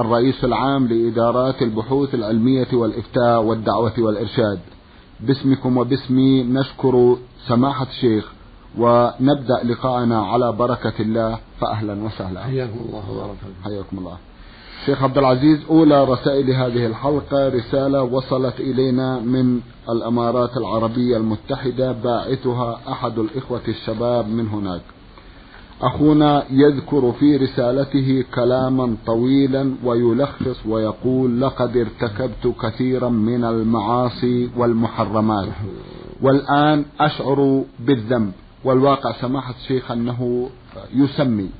الرئيس العام لإدارات البحوث العلمية والإفتاء والدعوة والإرشاد. باسمكم وباسمي نشكر سماحة الشيخ ونبدأ لقاءنا على بركة الله فأهلا وسهلا. حياكم الله وبارك حياكم الله. شيخ عبد العزيز أولى رسائل هذه الحلقة رسالة وصلت إلينا من الإمارات العربية المتحدة باعثها أحد الإخوة الشباب من هناك. أخونا يذكر في رسالته كلاما طويلا ويلخص ويقول لقد ارتكبت كثيرا من المعاصي والمحرمات. والآن أشعر بالذنب والواقع سماحة الشيخ أنه يسمي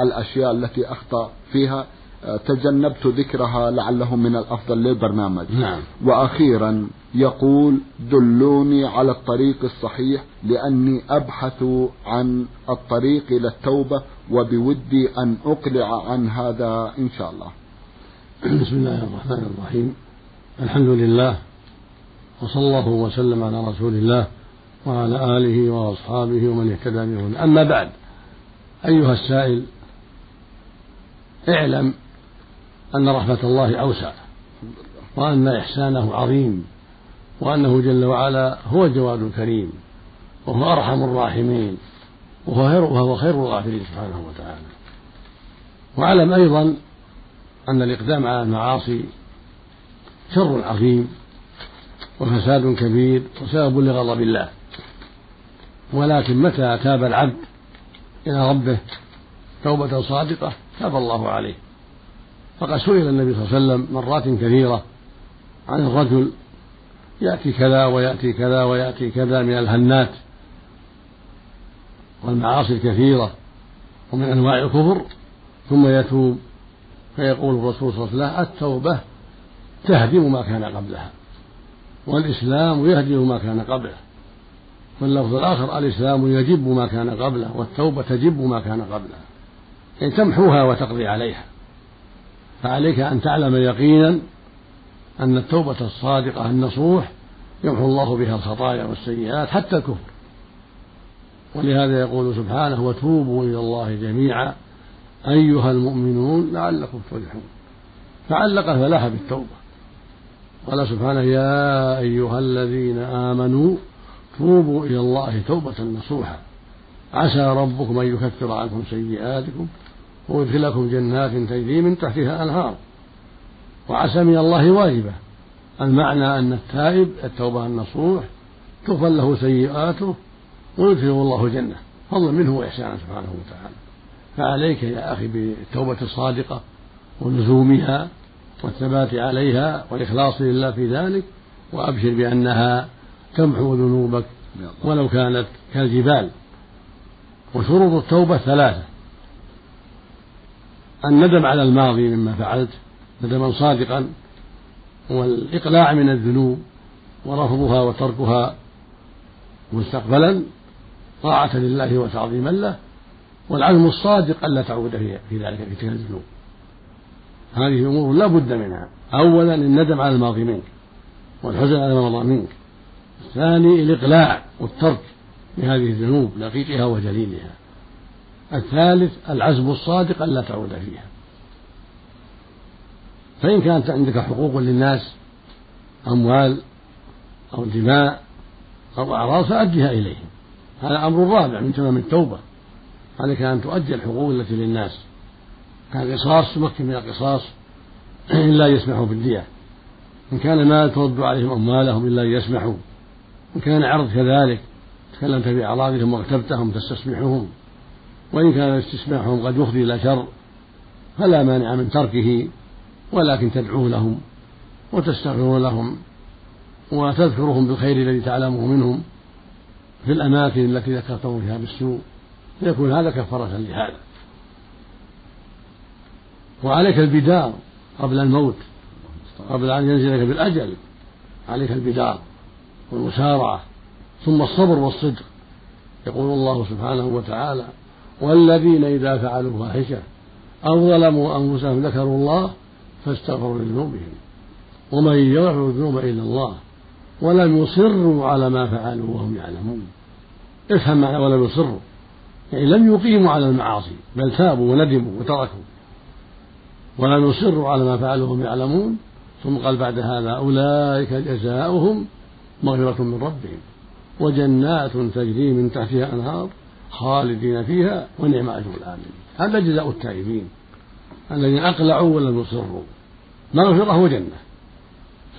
الأشياء التي أخطأ فيها. تجنبت ذكرها لعله من الأفضل للبرنامج. نعم. وأخيرا يقول دلوني على الطريق الصحيح لأني أبحث عن الطريق إلى التوبة وبودي أن أقلع عن هذا إن شاء الله. بسم الله الرحمن الرحيم. الحمد لله وصلى الله وسلم على رسول الله وعلى آله وأصحابه ومن اهتدى به أما بعد أيها السائل اعلم أن رحمة الله أوسع وأن إحسانه عظيم. وأنه جل وعلا هو الجواد الكريم وهو أرحم الراحمين وهو خير وهو خير الغافرين سبحانه وتعالى. وأعلم أيضا أن الإقدام على المعاصي شر عظيم وفساد كبير وسبب لغضب الله. ولكن متى تاب العبد إلى ربه توبة صادقة؟ تاب الله عليه. فقد سئل النبي صلى الله عليه وسلم مرات كثيرة عن الرجل يأتي كذا ويأتي كذا ويأتي كذا من الهنات والمعاصي الكثيرة ومن أنواع الكفر ثم يتوب فيقول الرسول صلى الله عليه وسلم التوبة تهدم ما كان قبلها والإسلام يهدم ما كان قبله واللفظ الآخر الإسلام يجب ما كان قبله والتوبة تجب ما كان قبلها يعني تمحوها وتقضي عليها فعليك أن تعلم يقينا أن التوبة الصادقة النصوح يمحو الله بها الخطايا والسيئات حتى الكفر. ولهذا يقول سبحانه وتوبوا إلى الله جميعا أيها المؤمنون لعلكم تفلحون. فعلق الفلاح بالتوبة. قال سبحانه يا أيها الذين آمنوا توبوا إلى الله توبة نصوحا. عسى ربكم أن يكفر عنكم سيئاتكم ويدخلكم جنات تجري من تحتها أنهار وعسى من الله واجبة. المعنى أن التائب التوبة النصوح تغفر له سيئاته ويدخله الله جنة. فضلا منه وإحسانا سبحانه وتعالى. فعليك يا أخي بالتوبة الصادقة ولزومها والثبات عليها والإخلاص لله في ذلك وأبشر بأنها تمحو ذنوبك ولو كانت كالجبال. وشروط التوبة ثلاثة. الندم على الماضي مما فعلت ندما صادقا والإقلاع من الذنوب ورفضها وتركها مستقبلا طاعة لله وتعظيما له والعزم الصادق ألا تعود في ذلك في تلك الذنوب. هذه أمور لا بد منها. أولا الندم على الماضي منك والحزن على ما مضى منك. الثاني الإقلاع والترك لهذه الذنوب دقيقها وجليلها. الثالث العزم الصادق ألا تعود فيها. فإن كانت عندك حقوق للناس أموال أو دماء أو أعراض فأدها إليهم. هذا أمر رابع من تمام التوبة. عليك أن تؤدي الحقوق التي للناس. كان القصاص تمكن من القصاص إلا يسمحوا بالدية. إن كان مال ترد عليهم أموالهم إلا يسمحوا. إن كان عرض كذلك تكلمت في أعراضهم واغتبتهم تستسمحهم. وإن كان استسماحهم قد يفضي إلى شر فلا مانع من تركه. ولكن تدعو لهم وتستغفر لهم وتذكرهم بالخير الذي تعلمه منهم في الأماكن التي ذكرتهم فيها بالسوء فيكون هذا كفارة لهذا. وعليك البدار قبل الموت قبل أن ينزلك بالأجل عليك البدار والمسارعة ثم الصبر والصدق. يقول الله سبحانه وتعالى والذين إذا فعلوا فاحشة أو ظلموا أنفسهم ذكروا الله فاستغفروا لذنوبهم ومن يغفر الذنوب إلا الله ولم يصروا على ما فعلوا وهم يعلمون. افهم معنى ولم يصروا يعني لم يقيموا على المعاصي بل تابوا وندموا وتركوا. ولم يصروا على ما فعلوا وهم يعلمون ثم قال بعد هذا أولئك جزاؤهم مغفرة من ربهم وجنات تجري من تحتها أنهار خالدين فيها ونعم أجر الآمنين هذا جزاء التائبين الذين أقلعوا ولم يصروا. مغفرة وجنة.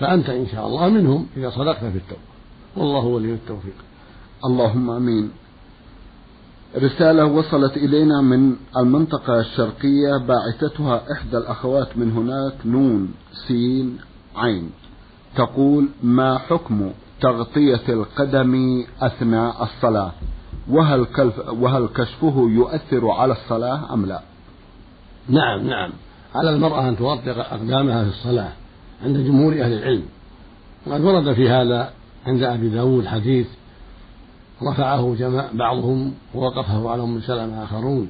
فأنت إن شاء الله منهم إذا صدقت في التوبة. والله ولي التوفيق. اللهم آمين. رسالة وصلت إلينا من المنطقة الشرقية باعثتها إحدى الأخوات من هناك نون سين عين. تقول ما حكم تغطية القدم أثناء الصلاة؟ وهل, وهل كشفه يؤثر على الصلاة أم لا؟ نعم نعم. على المرأة أن تغطي أقدامها في الصلاة عند جمهور أهل العلم. وقد ورد في هذا عند أبي داود حديث رفعه جماع بعضهم ووقفه على أم سلمة آخرون.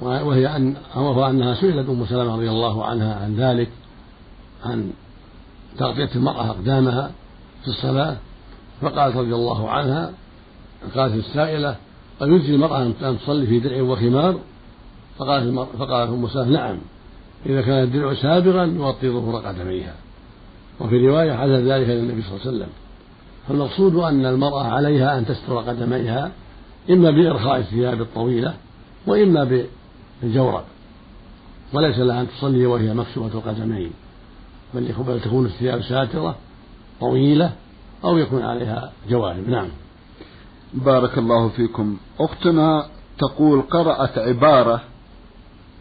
وهي أن أمرها أنها سئلت أم سلمة رضي الله عنها عن ذلك عن تغطية المرأة أقدامها في الصلاة. فقالت رضي الله عنها قالت السائلة أيجزي المرأة أن تصلي في درع وخمار؟ فقالت فقالت أم سلمة نعم. إذا كان الدرع سابغا يغطي ظهور قدميها وفي رواية حدث ذلك للنبي صلى الله عليه وسلم. فالمقصود أن المرأة عليها أن تستر قدميها إما بإرخاء الثياب الطويلة وإما بالجورب. وليس لها أن تصلي وهي مكشوفة القدمين. بل تكون الثياب ساترة طويلة أو يكون عليها جوارب. نعم. بارك الله فيكم. أختنا تقول قرأت عبارة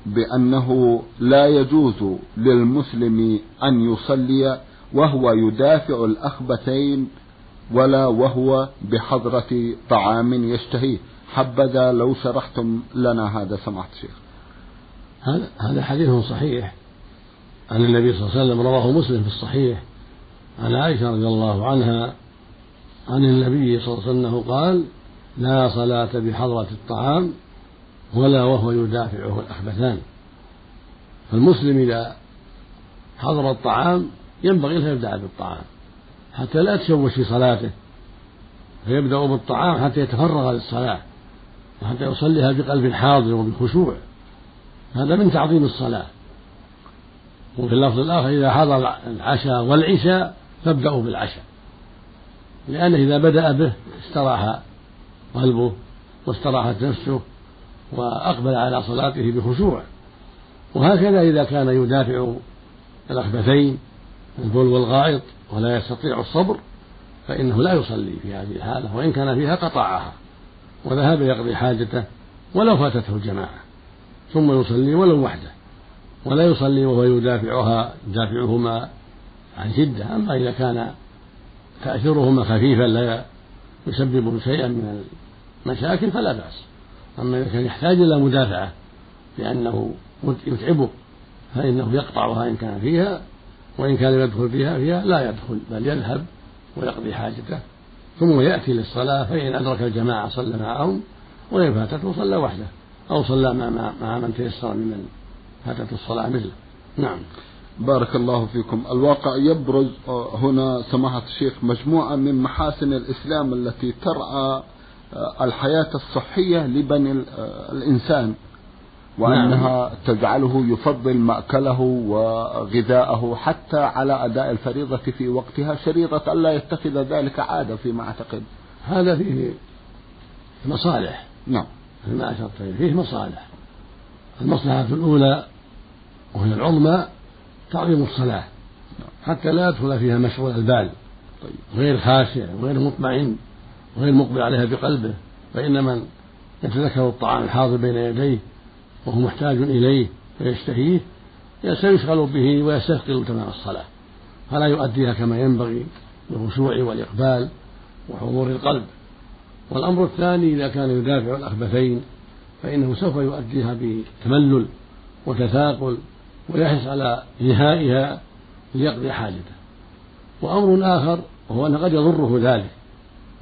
بأنه لا يجوز للمسلم أن يصلي وهو يدافع الأخبثين ولا وهو بحضرة طعام يشتهيه. حبذا لو شرحتم لنا هذا سماحة الشيخ. هذا هذا حديث صحيح. عن النبي صلى الله عليه وسلم رواه مسلم في الصحيح. عن عائشة رضي الله عنها عن النبي صلى الله عليه وسلم قال لا صلاة بحضرة الطعام ولا وهو يدافعه الأخبثان فالمسلم إذا حضر الطعام ينبغي له يبدأ بالطعام حتى لا تشوش في صلاته فيبدأ بالطعام حتى يتفرغ للصلاة وحتى يصليها بقلب حاضر وبخشوع. هذا من تعظيم الصلاة. وفي اللفظ الآخر إذا حضر العشاء والعشاء فابدأوا بالعشاء لأنه إذا بدأ به استراح قلبه واستراحت نفسه وأقبل على صلاته بخشوع. وهكذا إذا كان يدافع الأخبثين البول والغائط ولا يستطيع الصبر فإنه لا يصلي في هذه الحالة وإن كان فيها قطعها وذهب يقضي حاجته ولو فاتته الجماعة ثم يصلي ولو وحده. ولا يصلي وهو يدافعها يدافعهما عن شدة. أما إذا كان تأثيرهما خفيفا لا يسبب شيئا من المشاكل فلا بأس. أما إذا كان يحتاج إلى مدافعة لأنه يتعبه فإنه يقطعها إن كان فيها وإن كان يدخل فيها فيها لا يدخل بل يذهب ويقضي حاجته. ثم يأتي للصلاة فإن أدرك الجماعة صلى معهم وإن فاتته صلى وحده أو صلى مع, مع من تيسر ممن فاتته الصلاة مثله. نعم. بارك الله فيكم. الواقع يبرز هنا سماحة الشيخ مجموعة من محاسن الإسلام التي ترعى الحياة الصحية لبني الإنسان وأنها نعم. تجعله يفضل مأكله وغذاءه حتى على أداء الفريضة في وقتها شريطة ألا يتخذ ذلك عادة فيما أعتقد. هذا فيه مصالح. نعم. فيما أشرت فيه مصالح. المصلحة الأولى وهي العظمى تعظيم الصلاة. حتى لا يدخل فيها مشغول البال. طيب. غير خاشع وغير مطمئن. وغير مقبل عليها بقلبه فإن من يتذكر الطعام الحاضر بين يديه وهو محتاج إليه ويشتهيه سيشغل به ويستثقل تمام الصلاة. فلا يؤديها كما ينبغي بالخشوع والإقبال وحضور القلب. والأمر الثاني إذا كان يدافع الأخبثين فإنه سوف يؤديها بتملل وتثاقل ويحرص على إنهائها ليقضي حاجته. وأمر آخر وهو أنه قد يضره ذلك.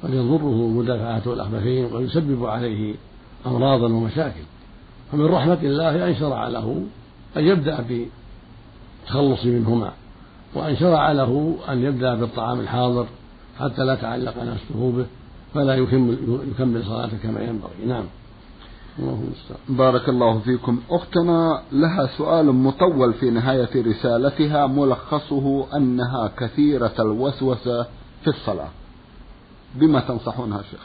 قد يضره مدافعة الأخبثين ويسبب عليه أمراضا ومشاكل. فمن رحمة الله أن شرع له أن يبدأ بالتخلص منهما وأن شرع له أن يبدأ بالطعام الحاضر حتى لا تعلق نفسه به فلا يكمل يكمل صلاته كما ينبغي. نعم. الله بارك الله فيكم. أختنا لها سؤال مطول في نهاية رسالتها ملخصه أنها كثيرة الوسوسة في الصلاة. بما تنصحونها شيخ.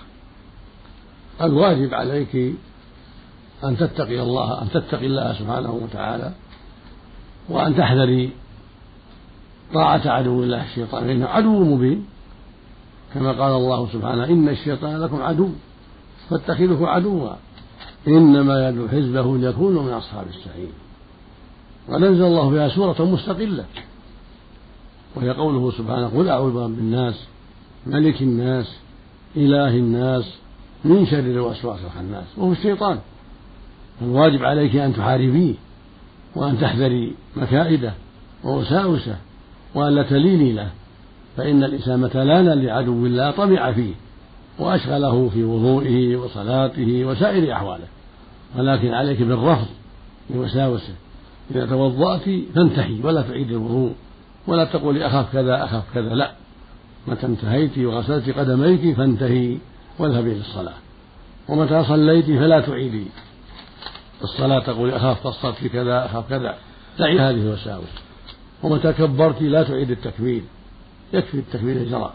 الواجب عليك أن تتقي الله أن تتقي الله سبحانه وتعالى وأن تحذري طاعة عدو الله الشيطان فإنه عدو مبين. كما قال الله سبحانه إن الشيطان لكم عدو فاتخذوه عدوا. إنما يدعو حزبه ليكونوا من أصحاب السعير. ونزل الله بها سورة مستقلة وهي قوله سبحانه قل أعوذ برب الناس ملك الناس إله الناس من شر الوسواس الخناس وهو الشيطان. فالواجب عليك أن تحاربيه وأن تحذري مكائده ووساوسه وأن لا تليني له فإن الإنسان متى لأن لعدو الله طمع فيه وأشغله في وضوئه وصلاته وسائر أحواله. ولكن عليك بالرفض لوساوسه. إذا توضأت فانتهي ولا تعيد الوضوء ولا تقولي أخاف كذا أخاف كذا لا. متى انتهيت وغسلت قدميك فانتهي واذهبي للصلاة ومتى صليت فلا تعيدي. الصلاة تقولي أخاف قصرت في كذا أخاف كذا. دعي هذه الوساوس. ومتى كبرت لا تعيد التكبير. يكفي التكبير جرى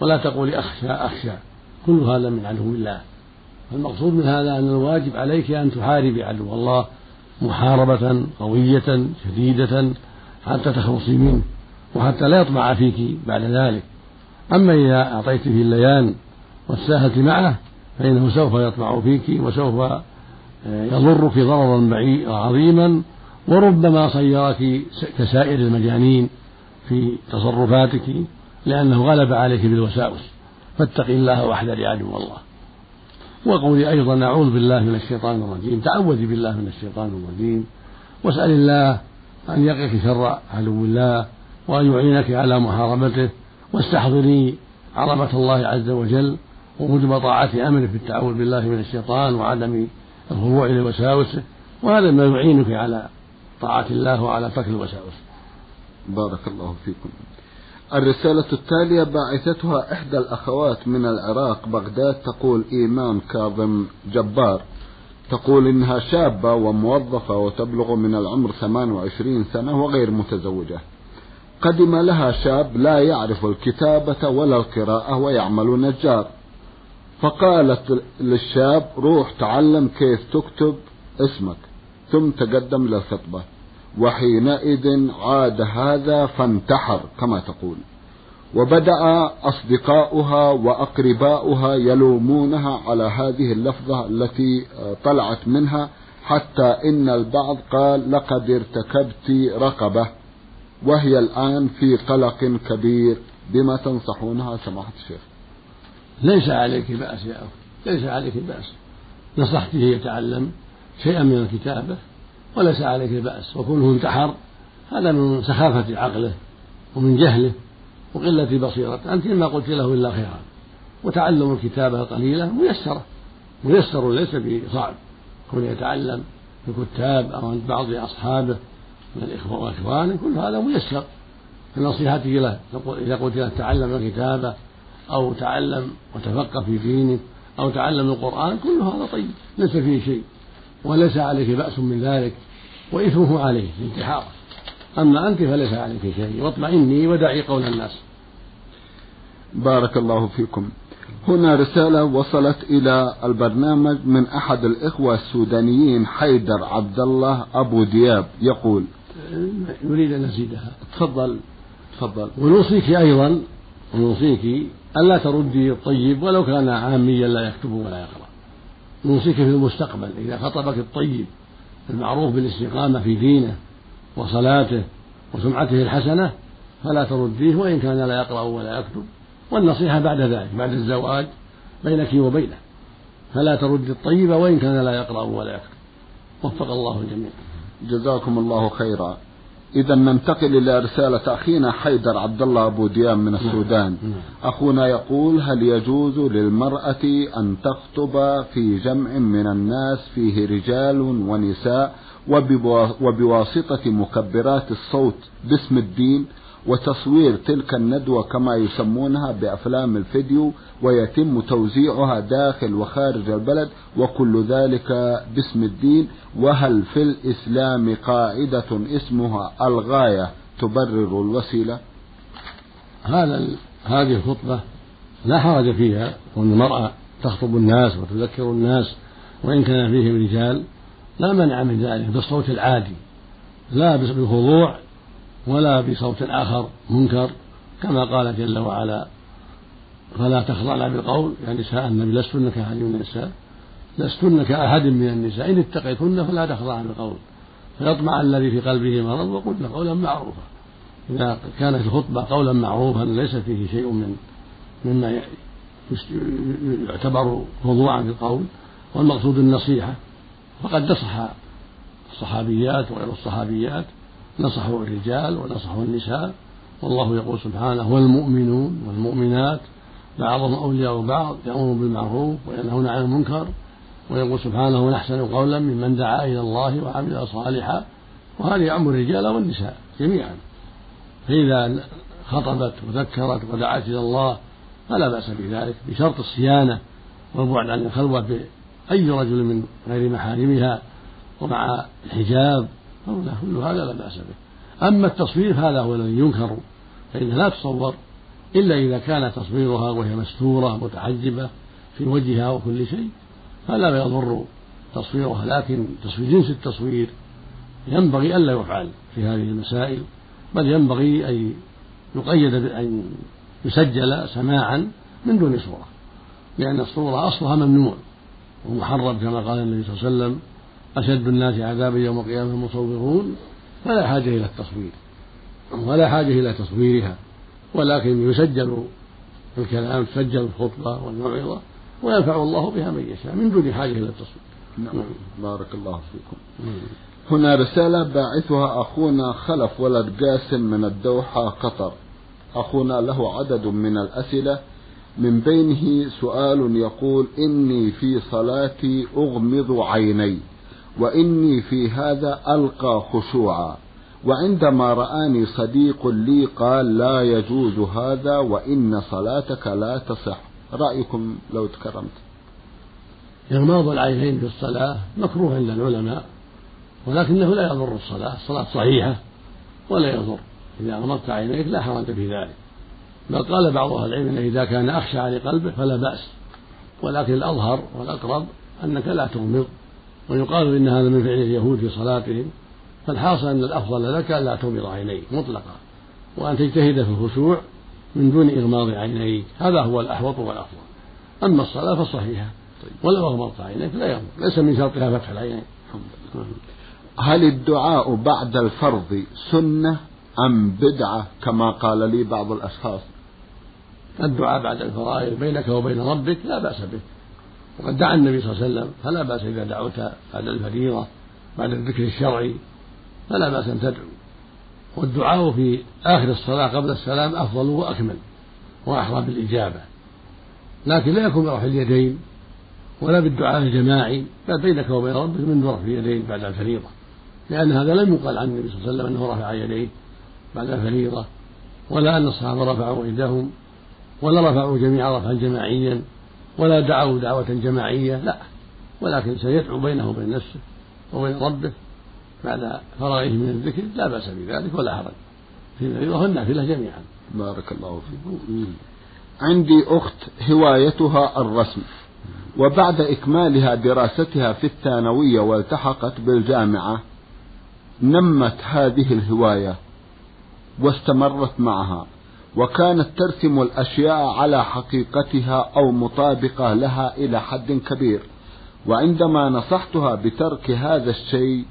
ولا تقولي أخشى أخشى. كل هذا من عدو الله. المقصود من هذا أن الواجب عليك أن تحاربي عدو الله محاربة قوية شديدة حتى تخلصي منه وحتى لا يطمع فيك بعد ذلك. أما إذا أعطيته الليان وتساهلت معه فإنه سوف يطمع فيك وسوف آه، يضرك ضررا عظيما وربما صيرك كسائر المجانين في تصرفاتك لأنه غلب عليك بالوساوس. فاتق الله واحذر عدو الله وقولي أيضا أعوذ بالله من الشيطان الرجيم. تعوذي بالله من الشيطان الرجيم. واسأل الله أن يقيك شر عدو الله وأن يعينك على محاربته واستحضري عظمة الله عز وجل ووجب طاعة أمره في التعوذ بالله من الشيطان وعدم الخضوع لوساوسه وهذا ما يعينك على طاعة الله وعلى ترك الوساوس. بارك الله فيكم. الرسالة التالية باعثتها إحدى الأخوات من العراق بغداد تقول إيمان كاظم جبار. تقول إنها شابة وموظفة وتبلغ من العمر 28 سنة وغير متزوجة. قدم لها شاب لا يعرف الكتابة ولا القراءة ويعمل نجار. فقالت للشاب روح تعلم كيف تكتب اسمك. ثم تقدم للخطبة وحينئذ عاد هذا فانتحر كما تقول. وبدأ أصدقاؤها وأقرباؤها يلومونها على هذه اللفظة التي طلعت منها حتى إن البعض قال لقد ارتكبت رقبة. وهي الآن في قلق كبير بما تنصحونها سماحة الشيخ. ليس عليك بأس يا أخي ليس عليك بأس. نصحته يتعلم شيئا من الكتابة وليس عليك بأس. وكونه انتحر هذا من سخافة عقله ومن جهله وقلة بصيرته. أنت ما قلت له إلا خيرا. وتعلم الكتابة قليلة ميسرة. ميسر ليس بصعب. كون يتعلم الكتاب أو بعض أصحابه من الإخوة وإخوانه كل هذا ميسر. فنصيحتي له إذا قلت له تعلم الكتابة أو تعلم وتفقه في دينك أو تعلم القرآن كل هذا طيب ليس فيه شيء. وليس عليك بأس من ذلك وإثمه عليه في انتحاره أما أنت فليس عليك شيء واطمئني ودعي قول الناس. بارك الله فيكم. هنا رسالة وصلت إلى البرنامج من أحد الإخوة السودانيين حيدر عبد الله أبو دياب يقول نريد أن نزيدها. تفضل. تفضل. ونوصيك أيضا ونوصيك ألا تردي الطيب ولو كان عاميا لا يكتب ولا يقرأ. نوصيك في المستقبل. إذا خطبك الطيب المعروف بالاستقامة في دينه وصلاته وسمعته الحسنة فلا ترديه وإن كان لا يقرأ ولا يكتب. والنصيحة بعد ذلك بعد الزواج بينك وبينه. فلا ترد الطيب وإن كان لا يقرأ ولا يكتب. وفق الله الجميع. جزاكم الله خيرا. إذا ننتقل إلى رسالة أخينا حيدر عبد الله أبو ديام من السودان. نعم. أخونا يقول هل يجوز للمرأة أن تخطب في جمع من الناس فيه رجال ونساء وبوا- وبواسطة مكبرات الصوت باسم الدين وتصوير تلك الندوة كما يسمونها بأفلام الفيديو ويتم توزيعها داخل وخارج البلد وكل ذلك باسم الدين. وهل في الإسلام قاعدة اسمها الغاية؟ تبرر الوسيلة. هذا هذه الخطبة لا حرج فيها وأن المرأة تخطب الناس وتذكر الناس وإن كان فيهم رجال لا منع من ذلك بالصوت العادي. لا بالخضوع ولا بصوت آخر منكر كما قال جل وعلا فلا تخضعن بالقول يا نساء النبي لستن كأحد من النساء لستن كأحد من النساء إن اتقيتن فلا تخضعن بالقول. فيطمع الذي في قلبه مرض وقلن قولا معروفا. إذا كانت الخطبة قولا معروفا ليس فيه شيء من مما يعتبر خضوعا في القول والمقصود النصيحة. فقد نصح الصحابيات وغير الصحابيات نصحوا الرجال ونصحوا النساء والله يقول سبحانه والمؤمنون والمؤمنات بعضهم أولياء بعض يأمرون بالمعروف وينهون عن المنكر ويقول سبحانه ونحسن قولا ممن دعا إلى الله وعمل صالحا وهذا يعم الرجال والنساء جميعا فإذا خطبت وذكرت ودعت إلى الله فلا بأس بذلك بشرط الصيانة والبعد عن الخلوة بأي رجل من غير محارمها ومع الحجاب كل هذا لا بأس به. أما التصوير هذا هو الذي ينكر فإنها لا تصور إلا إذا كان تصويرها وهي مستورة متحجبة في وجهها وكل شيء فلا يضر تصويرها. لكن تصوير جنس التصوير ينبغي ألا يفعل في هذه المسائل بل ينبغي أن يقيد بأن يسجل سماعا من دون صورة لأن الصورة أصلها ممنوع ومحرم كما قال النبي صلى الله عليه وسلم أشد الناس عذابا يوم القيامة المصورون فلا حاجة إلى التصوير ولا حاجة إلى تصويرها ولكن يسجل الكلام تسجل الخطبة والموعظة وينفع الله بها من يشاء من دون حاجة إلى التصوير. نعم. بارك الله فيكم. هنا رسالة باعثها أخونا خلف ولد قاسم من الدوحة قطر. أخونا له عدد من الأسئلة. من بينه سؤال يقول إني في صلاتي أغمض عيني. وإني في هذا ألقى خشوعا. وعندما رآني صديق لي قال لا يجوز هذا وإن صلاتك لا تصح. رأيكم لو تكرمت. إغماض العينين في الصلاة مكروه عند العلماء ولكنه لا يضر الصلاة الصلاة صحيحة ولا يضر. إذا أغمضت عينيك لا حرج في ذلك. بل قال بعض أهل العلم أنه إذا كان أخشى لقلبه فلا بأس. ولكن الأظهر والأقرب أنك لا تغمض. ويقال إن هذا من فعل اليهود في صلاتهم فالحاصل أن الأفضل لك ألا تغمض عينيك مطلقا وأن تجتهد في الخشوع من دون إغماض عينيك هذا هو الأحوط والأفضل. أما الصلاة فصحيحة ولو أغمضت عينيك لا يغمض ليس من شرطها فتح العينين. هل الدعاء بعد الفرض سنة أم بدعة كما قال لي بعض الأشخاص؟ الدعاء بعد الفرائض بينك وبين ربك لا بأس به. وقد دعا النبي صلى الله عليه وسلم فلا بأس إذا دعوت بعد الفريضة بعد الذكر الشرعي فلا بأس أن تدعو. والدعاء في آخر الصلاة قبل السلام أفضل وأكمل وأحرى بالإجابة. لكن لا يكون برفع اليدين ولا بالدعاء الجماعي بل بينك وبين ربك من رفع اليدين بعد الفريضة. لأن هذا لم يقال عن النبي صلى الله عليه وسلم أنه رفع يديه بعد الفريضة ولا أن الصحابة رفعوا أيديهم ولا رفعوا جميعا رفعا جماعيا. ولا دعوا دعوة جماعية لا. ولكن سيدعو بينه وبين نفسه وبين ربه بعد فراغه من الذكر لا بأس بذلك ولا حرج. في الفريضة والنافلة جميعا. بارك الله فيكم عندي أخت هوايتها الرسم وبعد إكمالها دراستها في الثانوية والتحقت بالجامعة نمت هذه الهواية واستمرت معها. وكانت ترسم الأشياء على حقيقتها أو مطابقة لها إلى حد كبير. وعندما نصحتها بترك هذا الشيء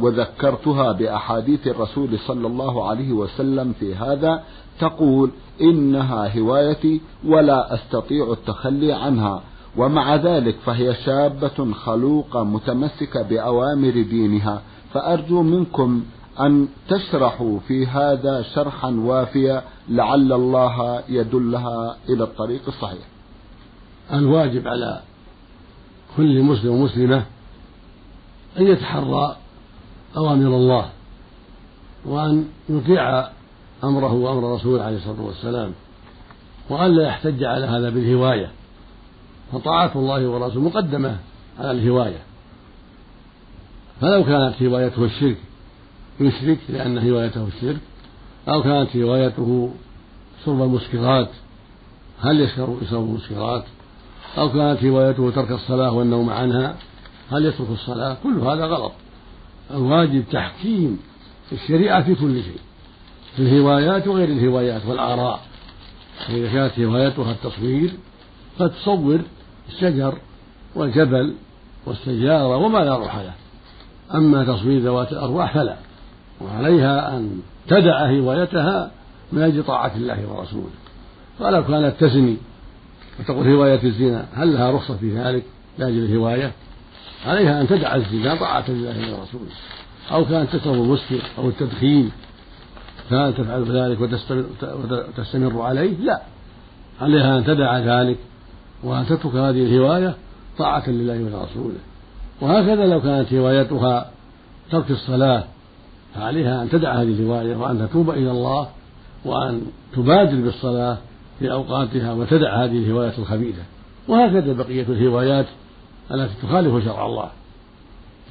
وذكرتها بأحاديث الرسول صلى الله عليه وسلم في هذا تقول إنها هوايتي ولا أستطيع التخلي عنها. ومع ذلك فهي شابة خلوقة متمسكة بأوامر دينها. فأرجو منكم أن تشرحوا في هذا شرحا وافيا لعل الله يدلها إلى الطريق الصحيح. الواجب على كل مسلم ومسلمة أن يتحرى أوامر الله وأن يطيع أمره وأمر رسوله عليه الصلاة والسلام وأن لا يحتج على هذا بالهواية. فطاعة الله ورسوله مقدمة على الهواية. فلو كانت هوايته الشرك يشرك لأن هوايته الشرك. أو كانت هوايته شرب المسكرات هل يشرب يشرب المسكرات؟ أو كانت هوايته ترك الصلاة والنوم عنها هل يترك الصلاة؟ كل هذا غلط. الواجب تحكيم الشريعة في كل شيء في الهوايات وغير الهوايات والآراء. فإذا كانت هوايتها التصوير فتصور الشجر والجبل والسيارة وما لا روح له. أما تصوير ذوات الأرواح فلا. وعليها أن تدع هوايتها من أجل طاعة الله ورسوله. ولو كانت تزني. وتقول هواية الزنا هل لها رخصة في ذلك لأجل الهواية؟ عليها أن تدع الزنا طاعة لله ورسوله. أو كانت تشرب المسكر أو التدخين كانت تفعل ذلك وتستمر عليه؟ لا. عليها أن تدع ذلك وأن تترك هذه الهواية طاعة لله ولرسوله وهكذا لو كانت هوايتها ترك الصلاة فعليها أن تدع هذه الهواية وأن تتوب إلى الله وأن تبادر بالصلاة في أوقاتها وتدع هذه الهواية الخبيثة. وهكذا بقية الهوايات التي تخالف شرع الله.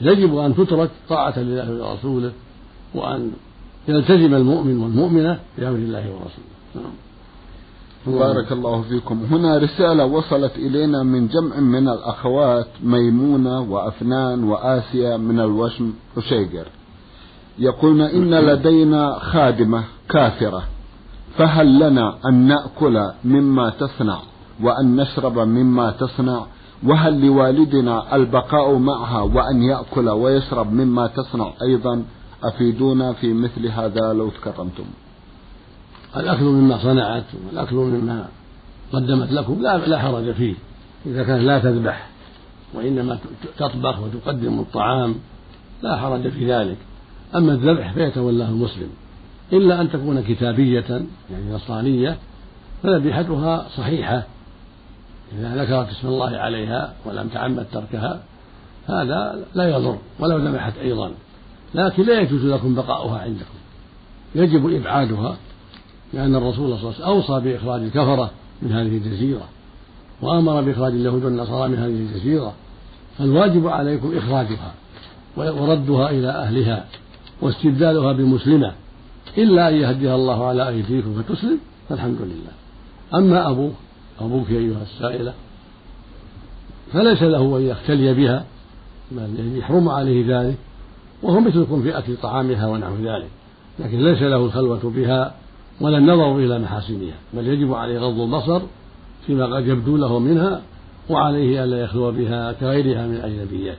يجب أن تترك طاعة لله ورسوله وأن يلتزم المؤمن والمؤمنة بأمر الله ورسوله. نعم. بارك الله فيكم. هنا رسالة وصلت إلينا من جمع من الأخوات ميمونة وأفنان وآسيا من الوشم وشيجر. يقولون إن لدينا خادمة كافرة فهل لنا أن نأكل مما تصنع وأن نشرب مما تصنع؟ وهل لوالدنا البقاء معها وأن يأكل ويشرب مما تصنع أيضا؟ أفيدونا في مثل هذا لو تكرمتم. الأكل مما صنعت والأكل مما قدمت لكم لا لا حرج فيه. إذا كانت لا تذبح وإنما تطبخ وتقدم الطعام لا حرج في ذلك. أما الذبح فيتولاه المسلم إلا أن تكون كتابية يعني نصرانية فذبيحتها صحيحة. إذا ذكرت اسم الله عليها ولم تعمد تركها هذا لا يضر ولو ذبحت أيضا. لكن لا يجوز لكم بقاؤها عندكم. يجب إبعادها لأن الرسول صلى الله عليه وسلم أوصى بإخراج الكفرة من هذه الجزيرة وأمر بإخراج اليهود والنصارى من هذه الجزيرة فالواجب عليكم إخراجها وردها إلى أهلها. واستبدالها بمسلمة إلا أن يهديها الله على أيديكم فتسلم فالحمد لله. أما أبوه أبوك أيها السائلة فليس له أن يختلي بها بل يحرم عليه ذلك وهو مثلكم في أكل طعامها ونحو ذلك. لكن ليس له الخلوة بها ولا النظر إلى محاسنها بل يجب عليه غض البصر فيما قد يبدو له منها وعليه ألا يخلو بها كغيرها من الأجنبيات.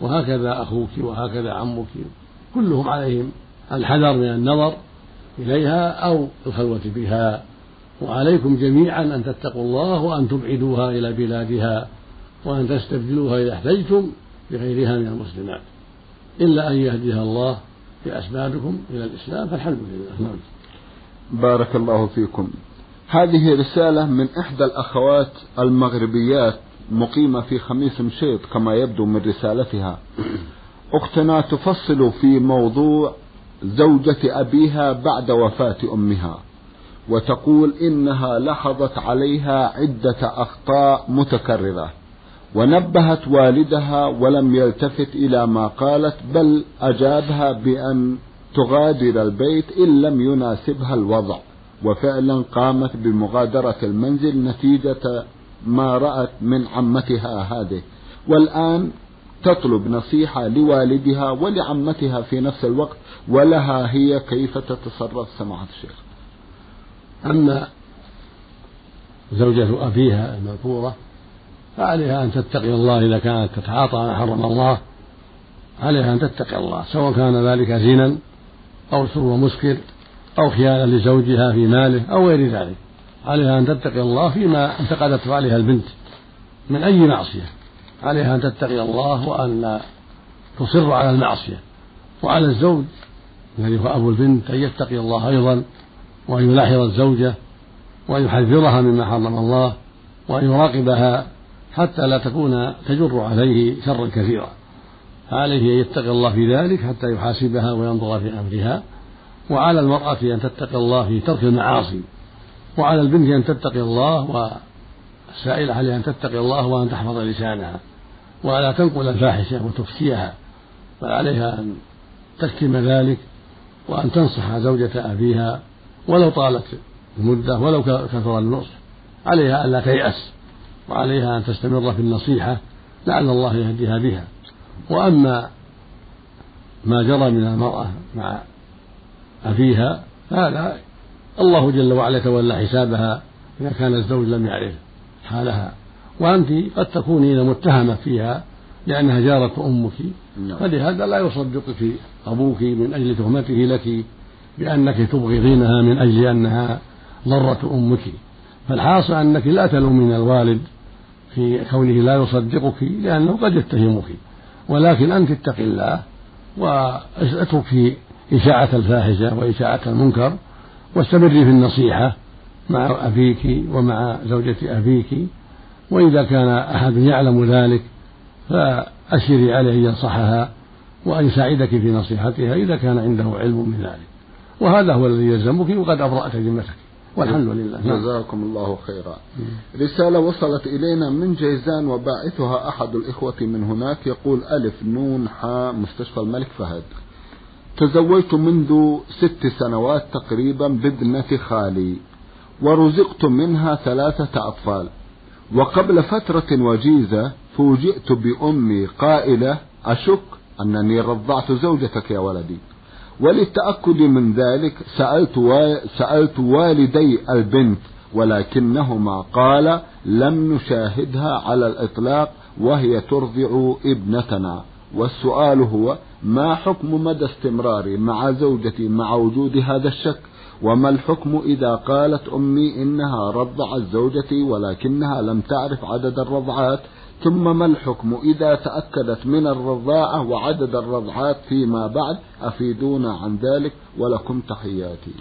وهكذا أخوك وهكذا عمك كلهم عليهم الحذر من النظر إليها أو الخلوة بها. وعليكم جميعا أن تتقوا الله وأن تبعدوها إلى بلادها وأن تستبدلوها إذا احتجتم بغيرها من المسلمات. إلا أن يهديها الله بأسبابكم إلى الإسلام فالحمد لله. نعم. بارك الله فيكم. هذه رسالة من إحدى الأخوات المغربيات مقيمة في خميس مشيط كما يبدو من رسالتها. أختنا تفصل في موضوع زوجة أبيها بعد وفاة أمها وتقول إنها لاحظت عليها عدة أخطاء متكررة ونبهت والدها ولم يلتفت إلى ما قالت بل أجابها بأن تغادر البيت إن لم يناسبها الوضع وفعلا قامت بمغادرة المنزل نتيجة ما رأت من عمتها هذه. والآن تطلب نصيحة لوالدها ولعمتها في نفس الوقت ولها هي كيف تتصرف؟ سماحة الشيخ. أما زوجة أبيها المذكورة فعليها أن تتقي الله إذا كانت تتعاطى ما حرم الله. عليها أن تتقي الله سواء كان ذلك زنا أو شرب مسكر أو خيانة لزوجها في ماله أو غير ذلك. عليها أن تتقي الله فيما انتقدته عليها البنت من أي معصية. عليها أن تتقي الله وأن لا تصر على المعصية وعلى الزوج الذي هو أبو البنت أن يتقي الله أيضا وأن يلاحظ الزوجة وأن يحذرها مما حرم الله وأن يراقبها حتى لا تكون تجر عليه شرا كثيرا. فعليه أن يتقي الله في ذلك حتى يحاسبها وينظر في أمرها. وعلى المرأة أن تتقي الله في ترك المعاصي. وعلى البنت أن تتقي الله والسائلة عليها أن تتقي الله وأن تحفظ لسانها. ولا تنقل الفاحشة وتفشيها بل عليها أن تكتم ذلك وأن تنصح زوجة أبيها ولو طالت المدة ولو كثر النصح عليها ألا تيأس وعليها أن تستمر في النصيحة لعل الله يهديها بها. وأما ما جرى من المرأة مع أبيها فهذا الله جل وعلا يتولى حسابها إذا كان الزوج لم يعرف حالها. وأنت قد تكونين متهمة فيها لأنها جارة أمك. نعم. فلهذا لا يصدقك أبوك من أجل تهمته لك بأنك تبغضينها من أجل أنها ضرة أمك. فالحاصل أنك لا تلومين الوالد في كونه لا يصدقك لأنه قد يتهمك. ولكن أنت اتق الله واتركي إشاعة الفاحشة وإشاعة المنكر واستمري في النصيحة مع أبيك ومع زوجة أبيك. وإذا كان أحد يعلم ذلك فأشري عليه أن ينصحها وأن يساعدك في نصيحتها إذا كان عنده علم من ذلك. وهذا هو الذي يلزمك وقد أبرأت ذمتك. والحمد لله. نعم. جزاكم الله خيرا. رسالة وصلت إلينا من جيزان وباعثها أحد الإخوة من هناك يقول ألف نون حاء مستشفى الملك فهد. تزوجت منذ ست سنوات تقريبا بابنة خالي. ورزقت منها ثلاثة أطفال. وقبل فترة وجيزة فوجئت بأمي قائلة أشك أنني رضعت زوجتك يا ولدي. وللتأكد من ذلك سألت, سألت والدي البنت ولكنهما قال لم نشاهدها على الإطلاق وهي ترضع ابنتنا. والسؤال هو ما حكم مدى استمراري مع زوجتي مع وجود هذا الشك؟ وما الحكم إذا قالت أمي إنها رضعت زوجتي ولكنها لم تعرف عدد الرضعات؟ ثم ما الحكم إذا تأكدت من الرضاعة وعدد الرضعات فيما بعد؟ أفيدونا عن ذلك ولكم تحياتي.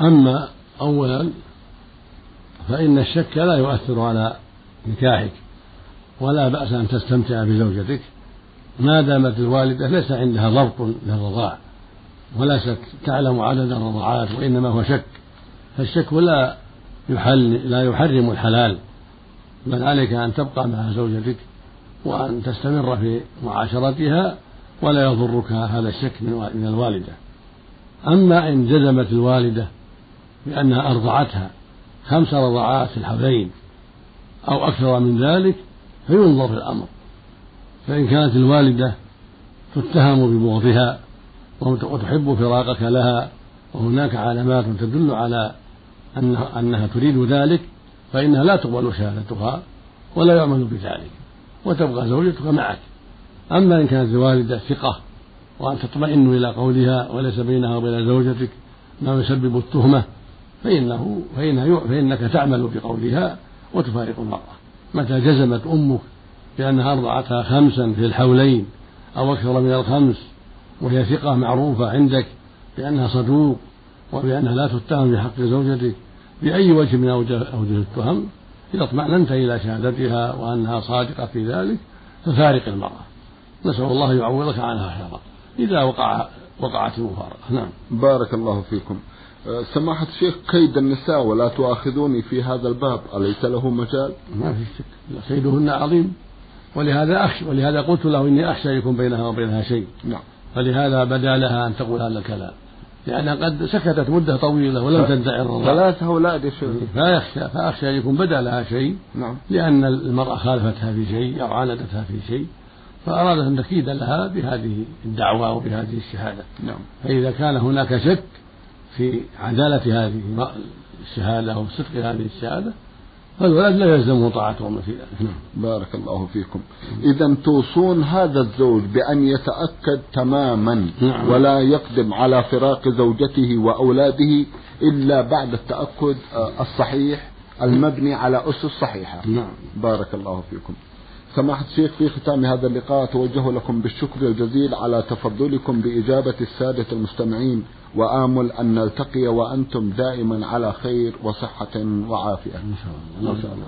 أما أولا فإن الشك لا يؤثر على نكاحك ولا بأس أن تستمتع بزوجتك. ما دامت الوالدة ليس عندها ضبط للرضاع. وليست تعلم عدد الرضعات وإنما هو شك. فالشك لا يحل لا يحرم الحلال. بل عليك أن تبقى مع زوجتك وأن تستمر في معاشرتها ولا يضرك هذا الشك من الوالدة. أما إن جزمت الوالدة بأنها أرضعتها خمس رضعات في الحولين أو أكثر من ذلك فينظر في الأمر. فإن كانت الوالدة تتهم ببغضها وتحب فراقك لها وهناك علامات تدل على أنها تريد ذلك فإنها لا تقبل شهادتها ولا يعمل بذلك وتبقى زوجتك معك. أما إن كانت الوالدة ثقة وأن تطمئن إلى قولها وليس بينها وبين زوجتك ما يسبب التهمة فإنه فإنها فإنك تعمل بقولها وتفارق المرأة. متى جزمت أمك بأنها أرضعتها خمسا في الحولين أو أكثر من الخمس وهي ثقة معروفة عندك بأنها صدوق وبأنها لا تتهم بحق زوجتك بأي وجه من أوجه, التهم إذا اطمأننت إلى شهادتها وأنها صادقة في ذلك ففارق المرأة. نسأل الله يعوضك عنها خيرا. إذا وقع وقعت المفارقة نعم. بارك الله فيكم. أه، سماحة الشيخ كيد النساء ولا تؤاخذوني في هذا الباب؟ أليس له مجال؟ ما في شك. كيدهن عظيم. ولهذا أخشى ولهذا قلت له إني أخشى يكون بينها وبينها شيء. نعم. فلهذا بدا لها أن تقول هذا الكلام. لأنها قد سكتت مدة طويلة ولم تدعي الرضا ثلاثة أولاد فيخشى فأخشى أن يكون بدا لها شيء. نعم. لأن المرأة خالفتها في شيء أو عاندتها في شيء. فأرادت أن تكيد لها بهذه الدعوة وبهذه الشهادة. نعم. فإذا كان هناك شك في عدالة هذه الشهادة أو صدق هذه الشهادة فالولد لا يلزمه طاعتهم في ذلك. نعم. بارك الله فيكم. إذا توصون هذا الزوج بأن يتأكد تماما نعم. ولا يقدم على فراق زوجته وأولاده إلا بعد التأكد آه، الصحيح المبني على أسس صحيحة. نعم. بارك الله فيكم. سماحة الشيخ في ختام هذا اللقاء أتوجه لكم بالشكر الجزيل على تفضلكم بإجابة السادة المستمعين. وآمل أن نلتقي وأنتم دائما على خير وصحة وعافية. إن شاء الله. إن شاء الله.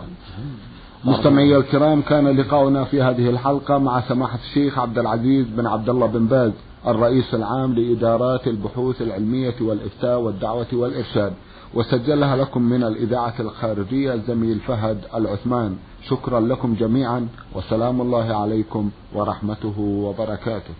مستمعي الكرام كان لقاؤنا في هذه الحلقة مع سماحة الشيخ عبد العزيز بن عبد الله بن باز الرئيس العام لإدارات البحوث العلمية والإفتاء والدعوة والإرشاد. وسجلها لكم من الإذاعة الخارجية الزميل فهد العثمان. شكرا لكم جميعا وسلام الله عليكم ورحمته وبركاته.